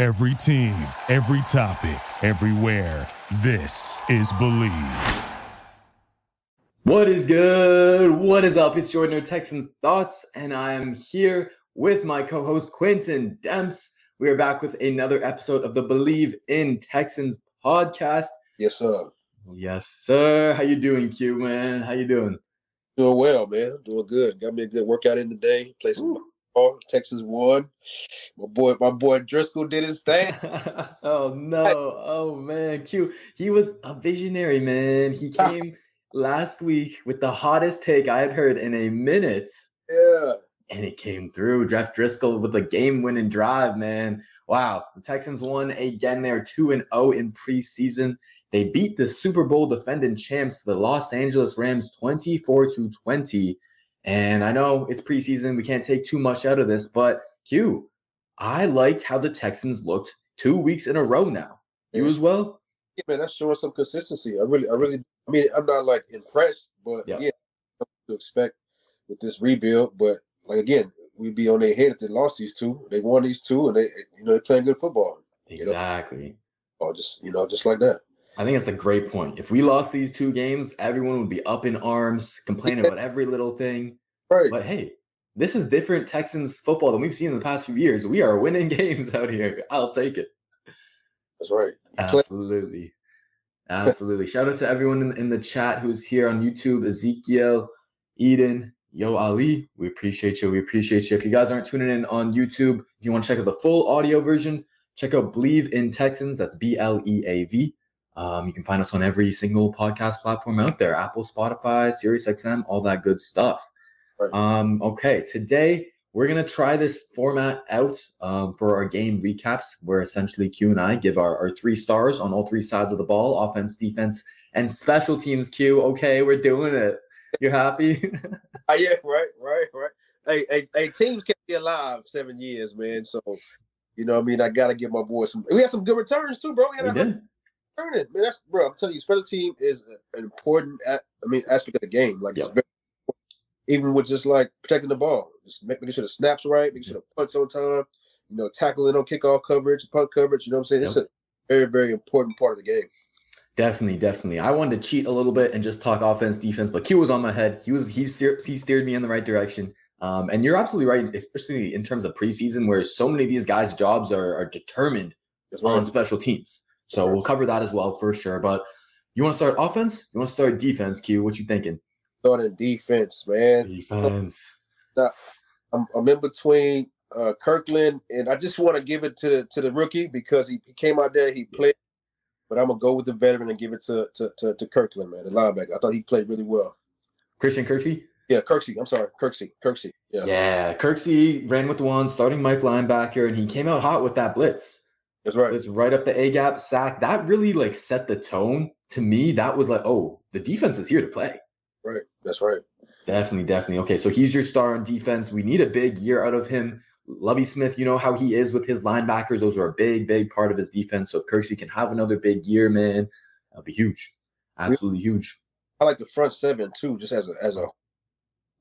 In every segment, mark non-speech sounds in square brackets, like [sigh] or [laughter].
Every team, every topic, everywhere. This is Bleav. What is good? What is up? It's Jordan Texans Thoughts, and I am here with my co-host Quintin Demps. We are back with another episode of the Bleav in Texans podcast. Yes, sir. Yes, sir. How you doing, Q man? How you doing? Doing well, man. Doing good. Got me a good workout in today. Play some Ooh. Texas won. My boy, my boy Driskel did his thing. [laughs] oh no! Oh man, Q. He was a visionary, man. He [laughs] came last week with the hottest take I had heard in a minute. Yeah. and it came through. Jeff Driskel with a game-winning drive, man. Wow, the Texans won again. They're two and zero in preseason. They beat the Super Bowl defending champs, the Los Angeles Rams, twenty-four to twenty. And I know it's preseason; we can't take too much out of this, but Q, I liked how the Texans looked two weeks in a row now. You Yeah. as well? Yeah, man, that's showing some consistency. I really, I really, I mean, I'm not like impressed, but Yeah. yeah, to expect with this rebuild. But like again, we'd be on their head if they lost these two. They won these two, and they, you know, they're playing good football. know? Exactly. Or just, you know, just like that. I think it's a great point. If we lost these two games, everyone would be up in arms, complaining about every little thing. [laughs] Right. But hey, this is different Texans football than we've seen in the past few years. We are winning [laughs] games out here. I'll take it. That's right. Absolutely. Absolutely. Shout out to everyone in, in the chat who's here on YouTube Ezekiel, Eden, Yo Ali. We appreciate you. We appreciate you. If you guys aren't tuning in on YouTube, if you want to check out the full audio version, check out Bleav in Texans. That's B L E A V. Um, you can find us on every single podcast platform out there Apple, Spotify, Sirius XM, all that good stuff. Right. Um, okay, today we're gonna try this format out um, for our game recaps, where essentially Q and I give our, our three stars on all three sides of the ball: offense, defense, and special teams. Q, okay, we're doing it. You're happy? Ah, [laughs] yeah, right, right, right. Hey, hey, hey, teams can't be alive seven years, man. So, you know, what I mean, I gotta give my boy some. We had some good returns too, bro. We we did. Man. That's bro. I'm telling you, special team is an important. I mean, aspect of the game. Like, it's Yep. very even with just like protecting the ball, just making sure the snaps right, making sure the punts on time. You know, tackling on kickoff coverage, punt coverage. You know what I'm saying? It's a very, very important part of the game. Definitely, definitely. I wanted to cheat a little bit and just talk offense, defense, but Q was on my head. He was he steer, he steered me in the right direction. Um, and you're absolutely right, especially in terms of preseason, where so many of these guys' jobs are, are determined That's on right. special teams. So we'll cover that as well for sure. But you want to start offense? You want to start defense? Q, what you thinking? Starting defense, man. Defense. [laughs] I'm, I'm in between uh, Kirkland, and I just want to give it to to the rookie because he, he came out there, he played. But I'm gonna go with the veteran and give it to to to, to Kirkland, man, the linebacker. I thought he played really well. Christian Kirksey? Yeah, Kirksey. I'm sorry, Kirksey. Kirksey. Yeah, Yeah, Kirksey ran with the one, starting Mike linebacker, and he came out hot with that blitz. That's right. It's right up the A gap sack. That really like set the tone. To me, that was like, oh, the defense is here to play. Right. That's right. Definitely, definitely. Okay, so he's your star on defense. We need a big year out of him. Lovie Smith, you know how he is with his linebackers. Those are a big, big part of his defense. So if Kirksey can have another big year, man, that'll be huge. Absolutely huge. I like the front seven too, just as a as a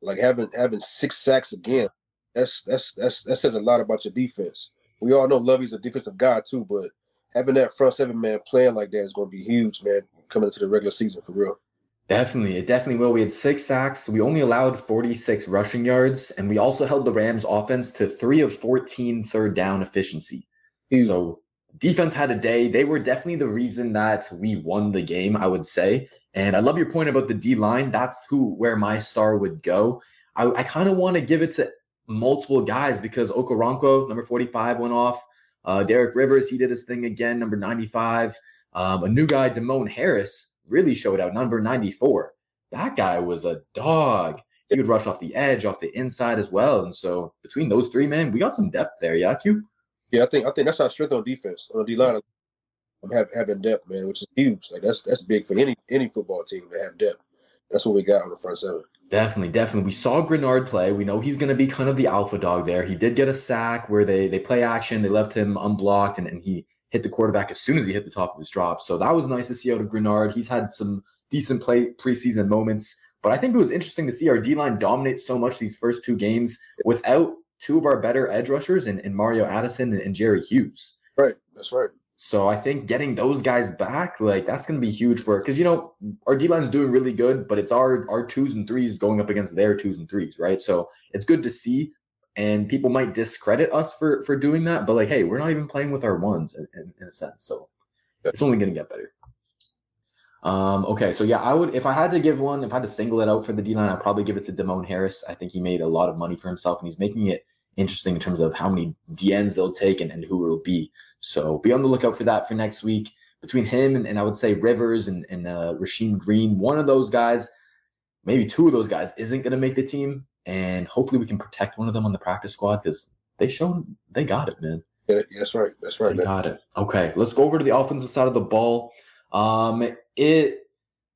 like having having six sacks again. That's that's that's that says a lot about your defense. We all know Lovie's a defensive guy too, but having that front seven man playing like that is going to be huge, man. Coming into the regular season for real. Definitely, it definitely will. We had six sacks. We only allowed 46 rushing yards, and we also held the Rams offense to three of 14 third down efficiency. Huge. So defense had a day. They were definitely the reason that we won the game, I would say. And I love your point about the D line. That's who where my star would go. I, I kind of want to give it to multiple guys because Okoronkwo, number 45, went off. Uh, Derek Rivers, he did his thing again, number 95. Um, a new guy, Demone Harris, really showed out, number 94. That guy was a dog. He would rush off the edge, off the inside as well. And so between those three, man, we got some depth there. Yeah, Q? Yeah, I think I think that's our strength on defense on the D line. I'm have, having depth, man, which is huge. Like that's that's big for any any football team to have depth. That's what we got on the front seven. Definitely, definitely. We saw Greenard play. We know he's going to be kind of the alpha dog there. He did get a sack where they they play action. They left him unblocked, and, and he hit the quarterback as soon as he hit the top of his drop. So that was nice to see out of Greenard. He's had some decent play preseason moments, but I think it was interesting to see our D line dominate so much these first two games without two of our better edge rushers in Mario Addison and, and Jerry Hughes. Right, that's right. So I think getting those guys back, like that's going to be huge for because you know our D line's doing really good, but it's our our twos and threes going up against their twos and threes, right? So it's good to see, and people might discredit us for for doing that, but like, hey, we're not even playing with our ones in, in, in a sense, so it's only going to get better. Um, okay, so yeah, I would if I had to give one, if I had to single it out for the D line, I'd probably give it to Demone Harris. I think he made a lot of money for himself, and he's making it interesting in terms of how many DNs they'll take and, and who it'll be. So be on the lookout for that for next week. Between him and, and I would say Rivers and, and uh, Rasheem Green, one of those guys, maybe two of those guys, isn't going to make the team. And hopefully we can protect one of them on the practice squad because they shown they got it, man. Yeah, that's right. That's right. They got it. Okay, let's go over to the offensive side of the ball. Um, it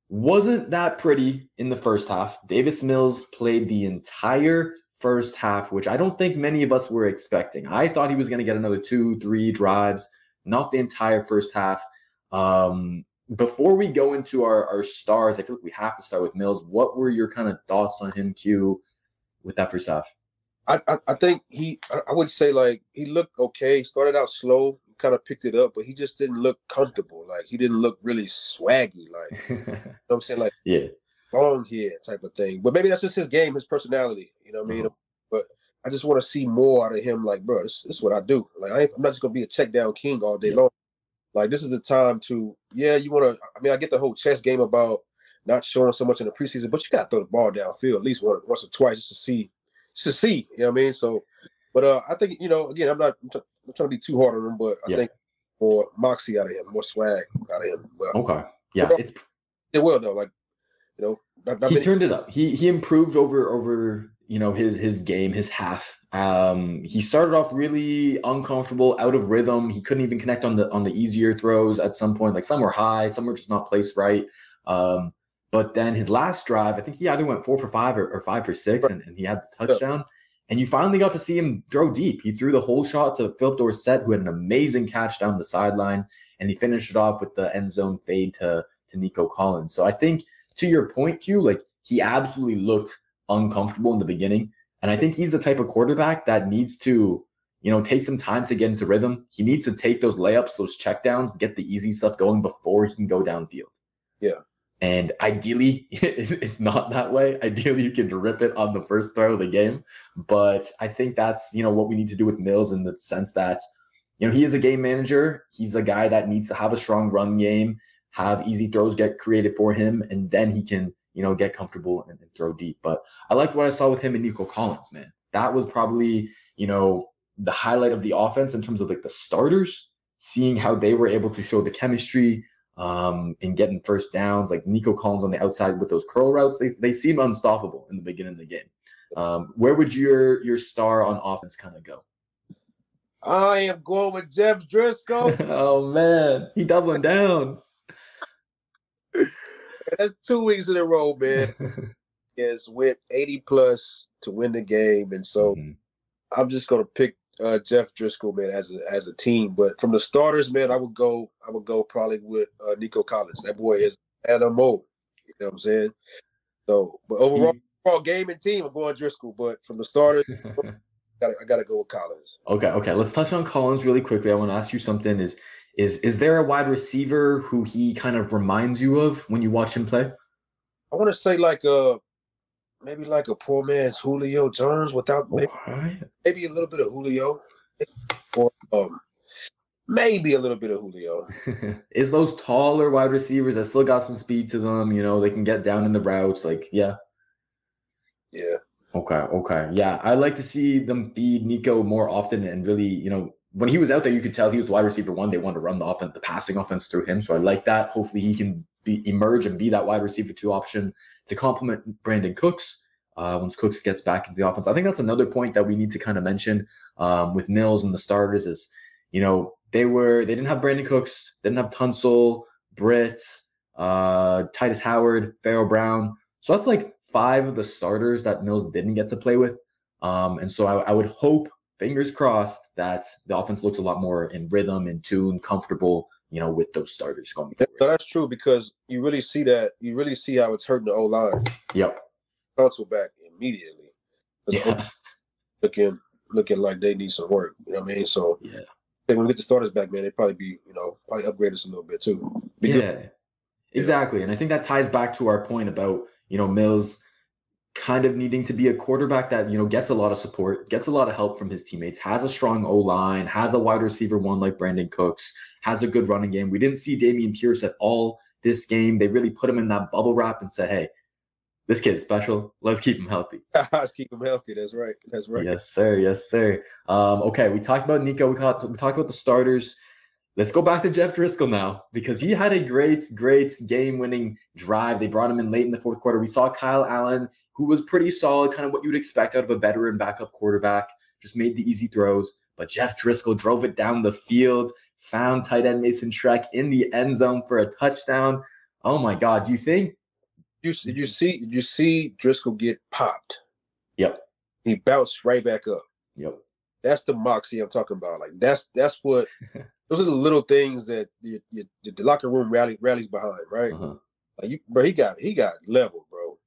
wasn't that pretty in the first half. Davis Mills played the entire first half, which I don't think many of us were expecting. I thought he was going to get another two, three drives, not the entire first half. Um, before we go into our, our stars, I feel like we have to start with Mills. What were your kind of thoughts on him, Q, with that first half? I, I, I think he I would say like he looked okay. Started out slow, kind of picked it up, but he just didn't look comfortable. Like he didn't look really swaggy. Like [laughs] you know what I'm saying? Like yeah, long here type of thing. But maybe that's just his game, his personality. You know what I mean? Uh-huh. But I just want to see more out of him. Like, bro, this, this is what I do. Like, I am not just gonna be a check down king all day yeah. long. Like, this is the time to, yeah, you want to. I mean, I get the whole chess game about not showing so much in the preseason, but you got to throw the ball downfield at least once, once or twice just to see, just to see. You know what I mean? So, but uh, I think you know, again, I'm not, I'm, t- I'm trying to be too hard on him, but I yeah. think more moxie out of him, more swag out of him. Well, okay, yeah, it's it will though. Like, you know, not, not he many- turned it up. He he improved over over you know his his game, his half. Um, he started off really uncomfortable, out of rhythm. He couldn't even connect on the on the easier throws at some point. Like some were high, some were just not placed right. Um, but then his last drive, I think he either went four for five or, or five for six, and, and he had the touchdown. And you finally got to see him throw deep. He threw the whole shot to Phillip Dorsett, who had an amazing catch down the sideline, and he finished it off with the end zone fade to to Nico Collins. So I think to your point, Q, like he absolutely looked uncomfortable in the beginning. And I think he's the type of quarterback that needs to, you know, take some time to get into rhythm. He needs to take those layups, those checkdowns, get the easy stuff going before he can go downfield. Yeah. And ideally, [laughs] it's not that way. Ideally, you can rip it on the first throw of the game. But I think that's, you know, what we need to do with Mills in the sense that, you know, he is a game manager. He's a guy that needs to have a strong run game, have easy throws get created for him, and then he can you know, get comfortable and, and throw deep. But I like what I saw with him and Nico Collins, man. That was probably, you know, the highlight of the offense in terms of like the starters, seeing how they were able to show the chemistry um and getting first downs, like Nico Collins on the outside with those curl routes. They they seem unstoppable in the beginning of the game. Um, where would your your star on offense kind of go? I am going with Jeff Driskel. [laughs] oh man, he doubling down. That's two weeks in a row, man. [laughs] is with 80 plus to win the game. And so mm-hmm. I'm just gonna pick uh, Jeff Driskel, man, as a as a team. But from the starters, man, I would go I would go probably with uh, Nico Collins. That boy is animal. You know what I'm saying? So but overall, overall game and team, I'm going Driskel. But from the starters, [laughs] gotta, I gotta go with Collins. Okay, okay. Let's touch on Collins really quickly. I want to ask you something. Is is is there a wide receiver who he kind of reminds you of when you watch him play? I want to say like a maybe like a poor man's Julio Jones without maybe, okay. maybe a little bit of Julio, or um, maybe a little bit of Julio. [laughs] is those taller wide receivers that still got some speed to them? You know, they can get down in the routes. Like, yeah, yeah. Okay, okay, yeah. I like to see them feed Nico more often and really, you know, when he was out there, you could tell he was wide receiver one. They wanted to run the offense, the passing offense through him. So I like that. Hopefully he can be emerge and be that wide receiver two option to complement Brandin Cooks. Uh, once Cooks gets back into the offense, I think that's another point that we need to kind of mention um, with Mills and the starters is you know, they were they didn't have Brandin Cooks, didn't have Tunsil, Britt, uh, Tytus Howard, Pharaoh Brown. So that's like five of the starters that Mills didn't get to play with. Um, and so I, I would hope, fingers crossed, that the offense looks a lot more in rhythm, in tune, comfortable, you know, with those starters going So that's true because you really see that you really see how it's hurting the O line. Yep. Console back immediately. Yeah. [laughs] looking looking like they need some work. You know what I mean? So Yeah. When we get the starters back, man, they probably be, you know, probably upgrade us a little bit too. Be good. Yeah, exactly. And I think that ties back to our point about, you know, Mills kind of needing to be a quarterback that, you know, gets a lot of support, gets a lot of help from his teammates, has a strong O line, has a wide receiver one like Brandin Cooks, has a good running game. We didn't see Dameon Pierce at all this game. They really put him in that bubble wrap and said, hey, this kid's special. Let's keep him healthy. [laughs] Let's keep him healthy. That's right. That's right. Yes, sir. Yes, sir. Um, okay, we talked about Nico. We talked, we talked about the starters. Let's go back to Jeff Driskel now because he had a great, great game-winning drive. They brought him in late in the fourth quarter. We saw Kyle Allen, who was pretty solid, kind of what you'd expect out of a veteran backup quarterback, just made the easy throws. But Jeff Driskel drove it down the field, found tight end Mason Schreck in the end zone for a touchdown. Oh my God! Do you think? You did you see you see Driskel get popped? Yep. He bounced right back up. Yep. That's the moxie I'm talking about. Like that's that's what [laughs] those are the little things that the, the, the locker room rally rallies behind, right? Uh-huh. Like you, bro, he got he got leveled, bro.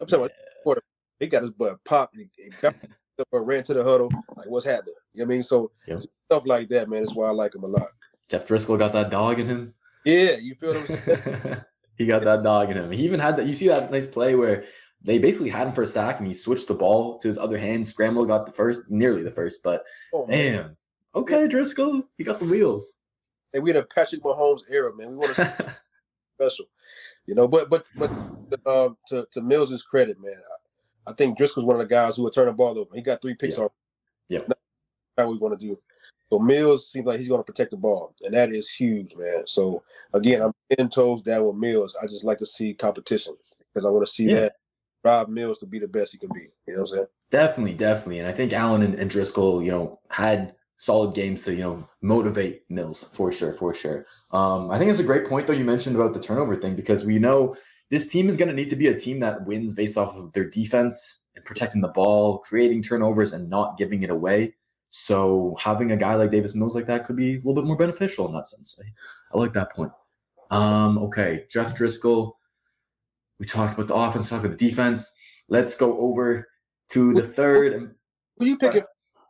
I'm talking about quarter. He got his butt popped. He, he bounced up and ran to the huddle. Like what's happening? You know what I mean? So Yep. stuff like that, man. That's why I like him a lot. Jeff Driskel got that dog in him. Yeah, you feel what I'm saying? [laughs] he got that dog in him. He even had that. You see that nice play where they basically had him for a sack and he switched the ball to his other hand. Scramble got the first, nearly the first, but Oh, man. damn. Okay, Driskel, he got the wheels. Hey, we in a Patrick Mahomes era, man. We want to see [laughs] special, you know. But but but um, to to Mills's credit, man, I, I think Driskel's one of the guys who would turn the ball over. He got three picks Yeah. already. Yep. Not what we want to do. So Mills seems like he's going to protect the ball, and that is huge, man. So again, I'm in toes down with Mills. I just like to see competition because I want to see Yeah. that Rob Mills to be the best he can be. You know what I'm saying? Definitely, definitely. And I think Allen and, and Driskel, you know, had solid games to, you know, motivate Mills for sure, for sure. Um, I think it's a great point though you mentioned about the turnover thing because we know this team is going to need to be a team that wins based off of their defense and protecting the ball, creating turnovers and not giving it away. So having a guy like Davis Mills like that could be a little bit more beneficial in that sense. I, I like that point. Um, okay, Jeff Driskel. We talked about the offense, talked about the defense. Let's go over to the third. Who you picking?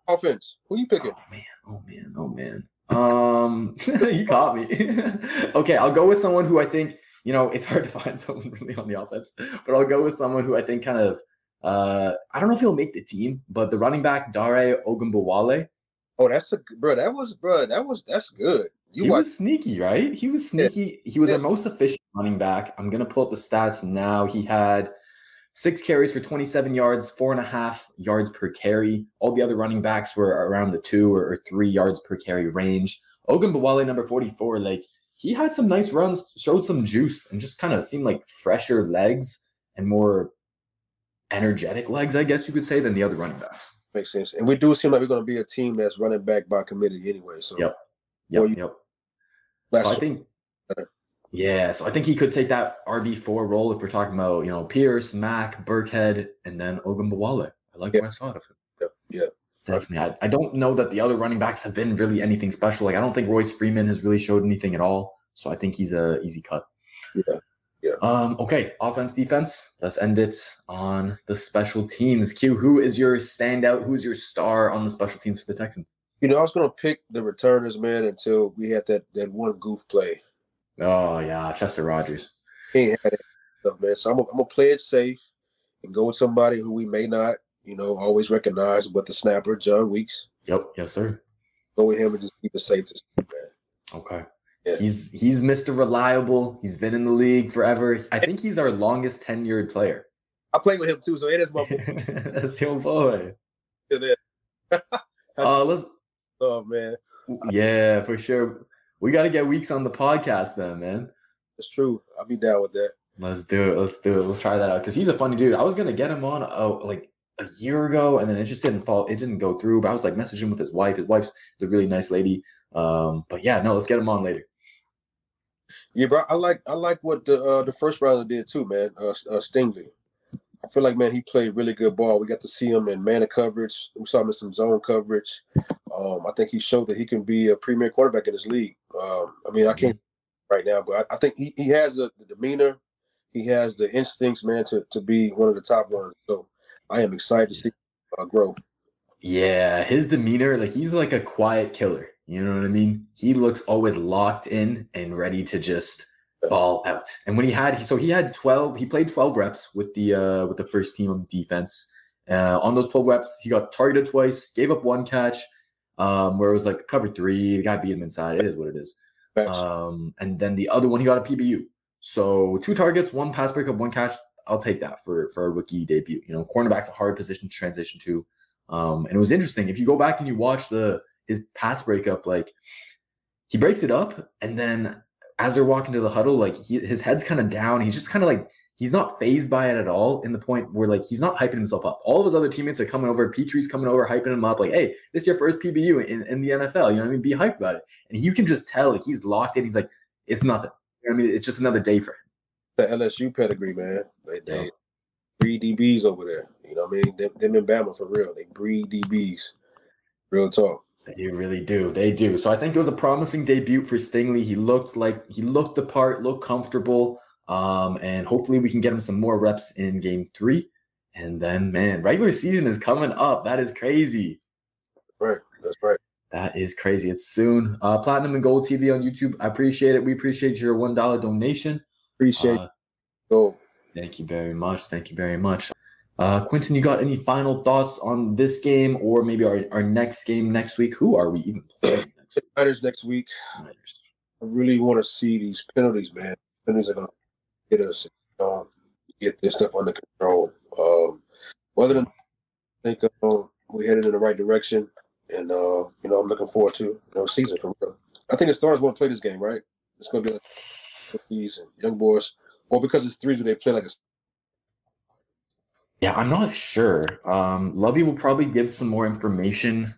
Offense. Who you picking? Oh man, oh man, oh man. Um, [laughs] you caught me. [laughs] okay, I'll go with someone who I think you know it's hard to [laughs] find someone really on the offense, but I'll go with someone who I think kind of uh I don't know if he'll make the team, but the running back Dare Ogunbowale, Oh, that's a bro. That was bro. That was that's good. You he was sneaky, right? He was Yeah. sneaky. He was Yeah. our most efficient running back. I'm gonna pull up the stats now. He had six carries for 27 yards, four and a half yards per carry. All the other running backs were around the two or, or three yards per carry range. Ogunbowale, number 44, like he had some nice runs, showed some juice, and just kind of seemed like fresher legs and more energetic legs, I guess you could say, than the other running backs. Makes sense. And we do seem like we're going to be a team that's running back by committee anyway. So Yep. Yep, you- yep. So I think, yeah. So I think he could take that RB four role if we're talking about you know Pierce, Mack, Burkhead, and then Ogunbowale. I like Yeah. what I saw of him. yeah, yeah. Definitely. I, I don't know that the other running backs have been really anything special. Like I don't think Royce Freeman has really showed anything at all. So I think he's a easy cut. Yeah. Yeah. Um. Okay. Offense, defense. Let's end it on the special teams. Q. Who is your standout? Who's your star on the special teams for the Texans? You know, I was going to pick the returners, man, until we had that that one goof play. Oh yeah, Chester Rogers. He ain't had it stuff, man. So I'm gonna, I'm gonna play it safe and go with somebody who we may not, you know, always recognize, but the snapper, Jon Weeks. Yep. Yes, sir. Go with him and just keep it safe to see, man. Okay. Yeah. He's he's Mr. Reliable. He's been in the league forever. I think he's our longest tenured player. I played with him too, so it is my boy. [laughs] That's your boy. [laughs] Uh, let's oh man, yeah, for sure. We got to get weeks on the podcast then, man. it's true. I'll be down with that. Let's do it. Let's do it. We'll try that out because he's a funny dude. I was gonna get him on oh like a year ago, and then it just didn't fall. It didn't go through. But I was like messaging with his wife. His wife's a really nice lady. Um, but yeah, no, let's get him on later. Yeah, bro. I like I like what the uh, the first rounder did too, man. Uh, uh, Stingley. I feel like man, he played really good ball. We got to see him in man coverage. We saw him in some zone coverage. Um, I think he showed that he can be a premier quarterback in this league. Um, I mean, I can't right now, but I, I think he, he has the, the demeanor, he has the instincts, man, to to be one of the top ones. So I am excited to see uh, grow. Yeah, his demeanor, like he's like a quiet killer. You know what I mean? He looks always locked in and ready to just ball out. And when he had, so he had 12, he played 12 reps with the uh with the first team on defense. Uh, on those 12 reps, he got targeted twice, gave up one catch, um, where it was like cover three, the guy beat him inside. It is what it is. Um, and then the other one, he got a PBU. So two targets, one pass breakup, one catch. I'll take that for for a rookie debut. You know, cornerback's a hard position to transition to. Um, and it was interesting. If you go back and you watch the his pass breakup, like he breaks it up, and then as they're walking to the huddle, like he, his head's kind of down. He's just kind of like he's not phased by it at all. In the point where like he's not hyping himself up. All of his other teammates are coming over. Pitre's coming over, hyping him up. Like, hey, this is your first PBU in, in the NFL. You know what I mean? Be hyped about it. And you can just tell like he's locked in. He's like, it's nothing. You know what I mean? It's just another day for him. The LSU pedigree, man. They, they breed DBs over there. You know what I mean? Them, them in Bama for real. They breed DBs. Real talk. They really do. They do. So I think it was a promising debut for Stingley. He looked like he looked the part, looked comfortable. Um, and hopefully we can get him some more reps in game three. And then, man, regular season is coming up. That is crazy. Right. That's right. That is crazy. It's soon. Uh, Platinum and Gold TV on YouTube. I appreciate it. We appreciate your one dollar donation. Appreciate Uh. Thank you very much. Thank you very much. Uh, Quintin, you got any final thoughts on this game or maybe our, our next game next week? Who are we even playing next week? Niners next week. Niners. I really want to see these penalties, man. Penalties are gonna get us, um, get this stuff under control. Um, other than I think um, we're headed in the right direction, and uh, you know I'm looking forward to you know season for real. I think the stars want to play this game, right? It's gonna be like and young boys, or because it's three, do they play like a Yeah, I'm not sure. Um, Lovie will probably give some more information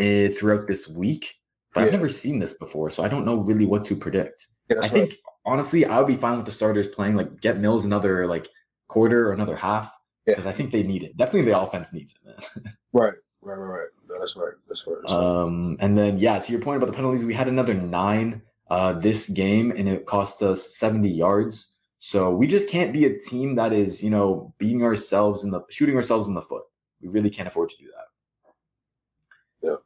uh, throughout this week, but I've never seen this before, so I don't know really what to predict. Yeah, I right. think honestly, I would be fine with the starters playing like get Mills another like quarter or another half Yeah. because I think they need it. Definitely, the offense needs it, man. [laughs] right, right, right, right. No, that's right. That's right. That's right. Um, and then yeah, to your point about the penalties, we had another nine uh this game, and it cost us 70 yards. So we just can't be a team that is, you know, beating ourselves in the shooting ourselves in the foot. We really can't afford to do that. Yeah.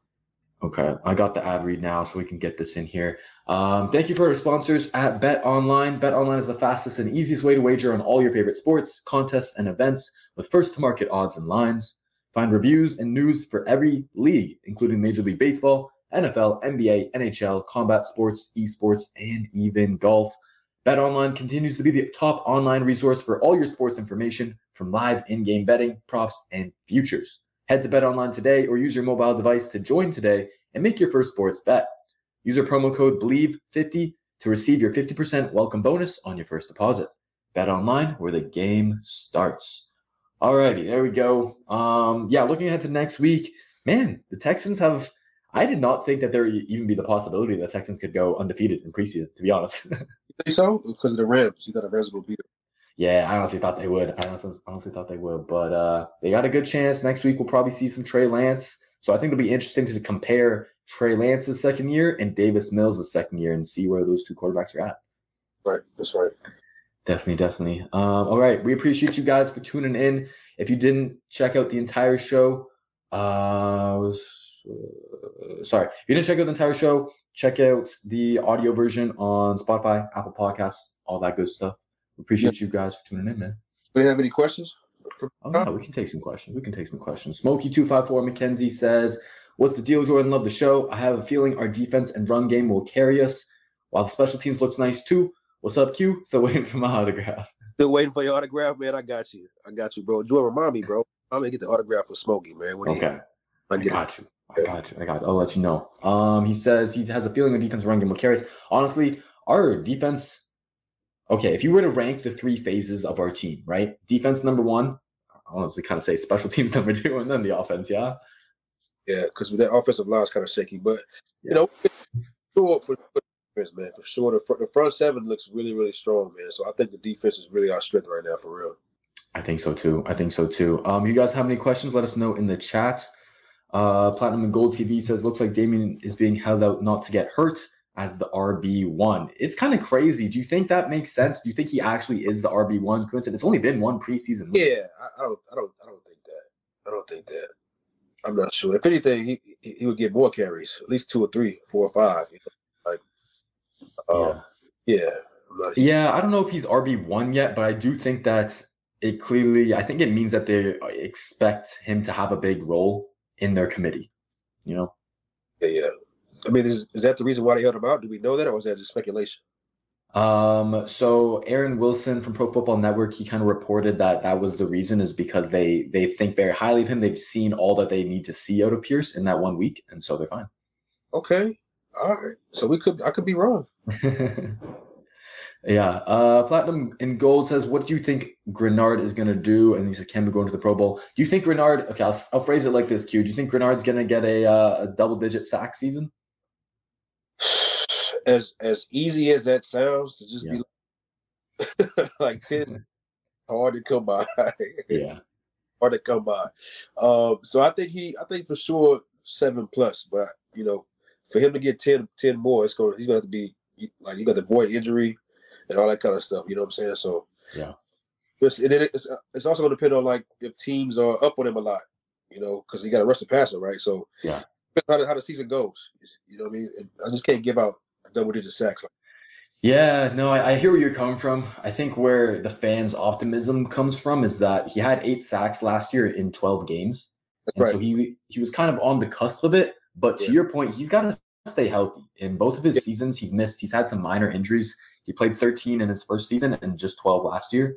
Okay, I got the ad read now, so we can get this in here. Um, thank you for our sponsors at Bet Online. Bet Online is the fastest and easiest way to wager on all your favorite sports, contests, and events with first to market odds and lines. Find reviews and news for every league, including Major League Baseball, NFL, NBA, NHL, combat sports, esports, and even golf. Bet Online continues to be the top online resource for all your sports information from live in game betting, props, and futures. Head to Bet Online today or use your mobile device to join today and make your first sports bet. Use our promo code BELIEVE50 to receive your 50% welcome bonus on your first deposit. Bet Online, where the game starts. Alrighty, there we go. Um, yeah, looking ahead to next week, man, the Texans have. I did not think that there would even be the possibility that Texans could go undefeated in preseason. To be honest, [laughs] think so? Because of the Rams. You thought the Rams would beat them. yeah, I honestly thought they would. I honestly, honestly thought they would, but uh, they got a good chance. Next week, we'll probably see some Trey Lance. So I think it'll be interesting to compare Trey Lance's second year and Davis Mills' second year and see where those two quarterbacks are at. Right. That's right. Definitely, definitely. Um, all right. We appreciate you guys for tuning in. If you didn't check out the entire show, uh, uh, sorry, if you didn't check out the entire show, check out the audio version on Spotify, Apple Podcasts, all that good stuff. Appreciate you guys for tuning in, man. Do you have any questions? Oh, yeah, we can take some questions. We can take some questions. Smokey254 McKenzie says, What's the deal, Jordan? Love the show. I have a feeling our defense and run game will carry us, while the special teams looks nice too. What's up, Q? Still [laughs] waiting for my autograph. Still waiting for your autograph, man. I got you. I got you, bro. Jordan, remind me, bro. I'm gonna get the autograph for Smokey, man. When he- Okay. I I got you. I got you. I got. I'll let you know. Um, he says he has a feeling our defense run game will carry us. Honestly, our defense. Okay, if you were to rank the three phases of our team, right? Defense number one. I honestly kind of say special [laughs] teams number two, and then the offense. Yeah. Yeah, because with that offensive line is kind of shaky. But you know, sure for, for defense, man, for sure. The, the front seven looks really, really strong, man. So I think the defense is really our strength right now, for real. I think so too. I think so too. Um, you guys have any questions? Let us know in the chat. Uh, Platinum and Gold TV says looks like Dameon is being held out not to get hurt as the RB one. It's kind of crazy. Do you think that makes sense? Do you think he actually is the RB one? Quintin, it's only been one preseason. Yeah, I, I don't, I don't, I don't think that. I don't think that. I'm not sure. If anything, he he would get more carries, at least two or three, four or five. You know? Like, um, yeah, yeah. yeah, I don't know if he's RB one yet, but I do think that it clearly. I think it means that they expect him to have a big role in their committee. You know. Yeah, yeah. I mean, is is that the reason why they held him out? Do we know that, or was that just speculation? Um, so Aaron Wilson from Pro Football Network, he kind of reported that that was the reason is because they they think very highly of him. They've seen all that they need to see out of Pierce in that one week, and so they're fine. Okay, all right. So we could I could be wrong. [laughs] yeah. Uh, Platinum and Gold says, "What do you think Greenard is going to do?" And he says, "Can we go into the Pro Bowl?" Do you think Greenard, Okay, I'll, I'll phrase it like this, Q. Do you think Greenard's going to get a, uh, a double digit sack season? [sighs] as as easy as that sounds to just yeah. be [laughs] like, like 10 [laughs] hard to come by yeah [laughs] hard to come by um so i think he i think for sure seven plus but you know for him to get 10 10 more it's going he's going to have to be like you got the boy injury and all that kind of stuff you know what i'm saying so yeah it's, it, it's, uh, it's also going to depend on like if teams are up on him a lot you know because he got a rush passer right so yeah how the, how the season goes you know what i mean i just can't give out double digit sacks. Yeah, no, I, I, hear where you're coming from. I think where the fans' optimism comes from is that he had eight sacks last year in 12 games. and right. so he he was kind of on the cusp of it. But to yeah. your point, he's got to stay healthy. In both of his yeah. seasons, he's missed. He's had some minor injuries. He played 13 in his first season and just 12 last year.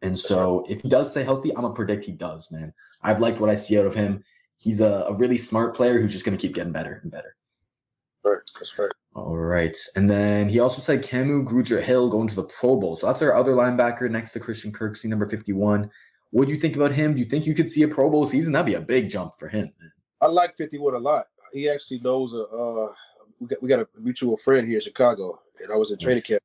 And so if he does stay healthy, I'm gonna predict he does, man. I've liked what I see out of him. He's a, a really smart player who's just gonna keep getting better and better. Right, that's right. All right. And then he also said Kamu Grugier Hill going to the Pro Bowl. So that's our other linebacker next to Christian Kirksey, number 51. What do you think about him? Do you think you could see a Pro Bowl season? That'd be a big jump for him. Man. I like 51 a lot. He actually knows a uh, we got we got a mutual friend here in Chicago, and I was in training camp.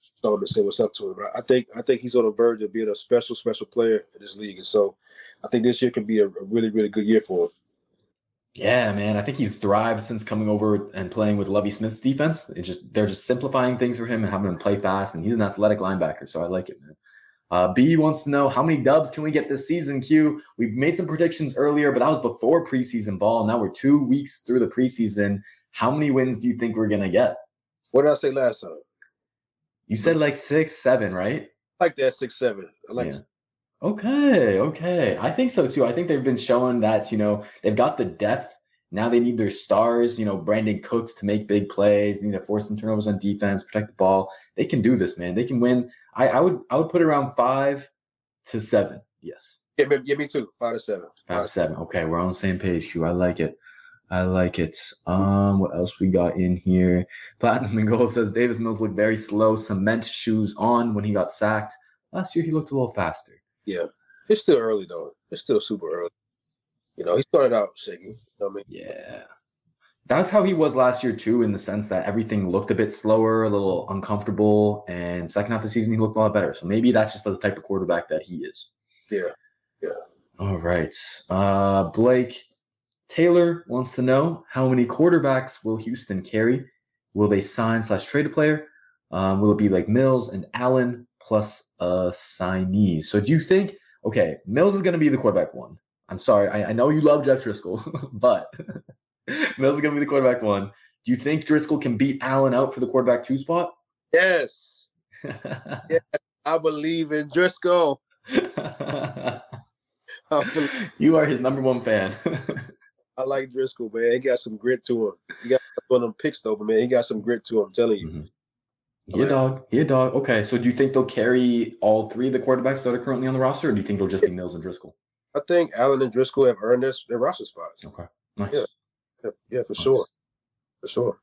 So to say what's up to him. I think I think he's on the verge of being a special, special player in this league. And so I think this year can be a, a really, really good year for him. Yeah, man. I think he's thrived since coming over and playing with Lovie Smith's defense. It just they're just simplifying things for him and having him play fast, and he's an athletic linebacker, so I like it, man. Uh, B wants to know how many dubs can we get this season? Q. We've made some predictions earlier, but that was before preseason ball. Now we're two weeks through the preseason. How many wins do you think we're gonna get? What did I say last time? You said like six, seven, right? I like that six, seven. I like yeah. Okay, okay. I think so too. I think they've been showing that, you know, they've got the depth. Now they need their stars, you know, Brandin Cooks to make big plays, they need to force some turnovers on defense, protect the ball. They can do this, man. They can win. I, I would I would put around five to seven. Yes. Yeah, me, yeah, me too. Five to seven. Five, five to seven. Okay, we're on the same page, Q. I like it. I like it. Um, what else we got in here? Platinum and Gold says Davis Mills looked very slow, cement shoes on when he got sacked. Last year he looked a little faster. Yeah, it's still early though. It's still super early. You know, he started out shaky. You know what I mean? Yeah. That's how he was last year too, in the sense that everything looked a bit slower, a little uncomfortable, and second half of the season he looked a lot better. So maybe that's just the type of quarterback that he is. Yeah. Yeah. All right. Uh Blake Taylor wants to know how many quarterbacks will Houston carry? Will they sign slash trade a player? Um, will it be like Mills and Allen? plus a signee. So do you think, okay, Mills is going to be the quarterback one? I'm sorry. I, I know you love Jeff Driskel, [laughs] but [laughs] Mills is going to be the quarterback one. Do you think Driskel can beat Allen out for the quarterback two spot? Yes. [laughs] yes. I believe in Driskel. you are his number one fan. I like Driskel, man. He got some grit to him. He got one of them picks though, but man, he got some grit to him. I'm telling you. Mm-hmm. Yeah, dog. Yeah, dog. Okay, so do you think they'll carry all three of the quarterbacks that are currently on the roster, or do you think it'll just be Mills and Driskel? I think Allen and Driskel have earned their, their roster spots. Okay, nice. Yeah, yeah, yeah for nice. sure, for sure.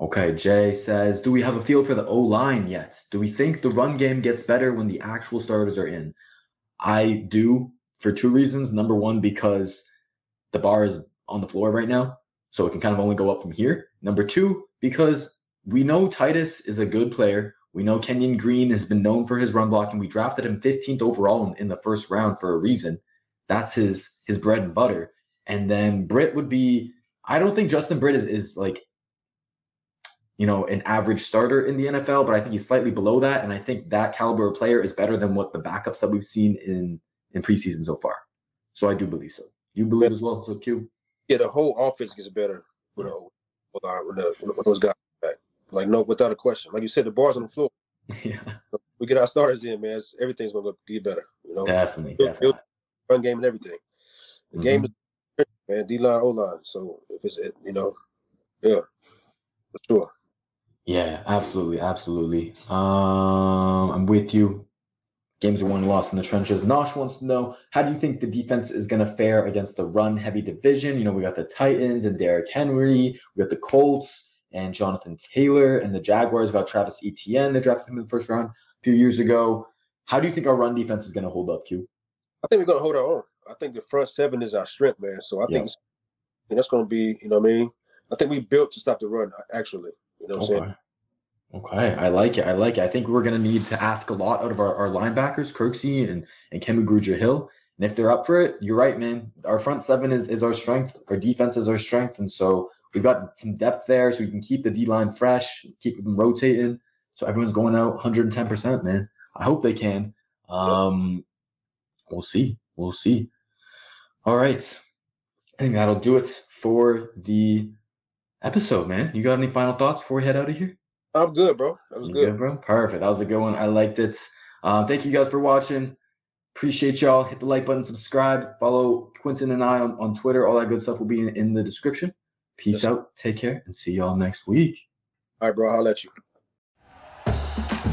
Okay, Jay says, do we have a feel for the O line yet? Do we think the run game gets better when the actual starters are in? I do for two reasons. Number one, because the bar is on the floor right now. So it can kind of only go up from here. Number two, because we know Tytus is a good player. We know Kenyon Green has been known for his run blocking. We drafted him 15th overall in, in the first round for a reason. That's his his bread and butter. And then Britt would be. I don't think Justin Britt is, is like you know, an average starter in the NFL, but I think he's slightly below that. And I think that caliber of player is better than what the backups that we've seen in in preseason so far. So I do believe so. You believe as well. So Q. Yeah, the whole offense gets better with, uh, with, uh, with, the, with those guys back. Like no, without a question. Like you said, the bars on the floor. [laughs] yeah. We get our starters in, man. It's, everything's gonna get better. You know, definitely, build, definitely. Build, run game and everything. The mm-hmm. game is man, D line, O line. So if it's you know, yeah, for sure. Yeah, absolutely, absolutely. Um, I'm with you. Games are won and lost in the trenches. Nosh wants to know how do you think the defense is going to fare against the run heavy division? You know, we got the Titans and Derrick Henry, we got the Colts and Jonathan Taylor, and the Jaguars got Travis Etienne. They drafted him in the first round a few years ago. How do you think our run defense is going to hold up, Q? I think we're going to hold our own. I think the front seven is our strength, man. So I think, yeah. think that's going to be, you know what I mean? I think we built to stop the run, actually. You know what okay. I'm saying? Okay, I like it. I like it. I think we're going to need to ask a lot out of our, our linebackers, Kirksey and and Kamu Grugier-Hill. And if they're up for it, you're right, man. Our front seven is is our strength. Our defense is our strength, and so we've got some depth there, so we can keep the D line fresh, keep them rotating. So everyone's going out 110 percent, man. I hope they can. Um, we'll see. We'll see. All right, I think that'll do it for the episode, man. You got any final thoughts before we head out of here? I'm good, bro. That was good. good. bro. Perfect. That was a good one. I liked it. Uh, thank you guys for watching. Appreciate y'all. Hit the like button, subscribe, follow Quintin and I on, on Twitter. All that good stuff will be in, in the description. Peace yes. out. Take care and see y'all next week. All right, bro. I'll let you.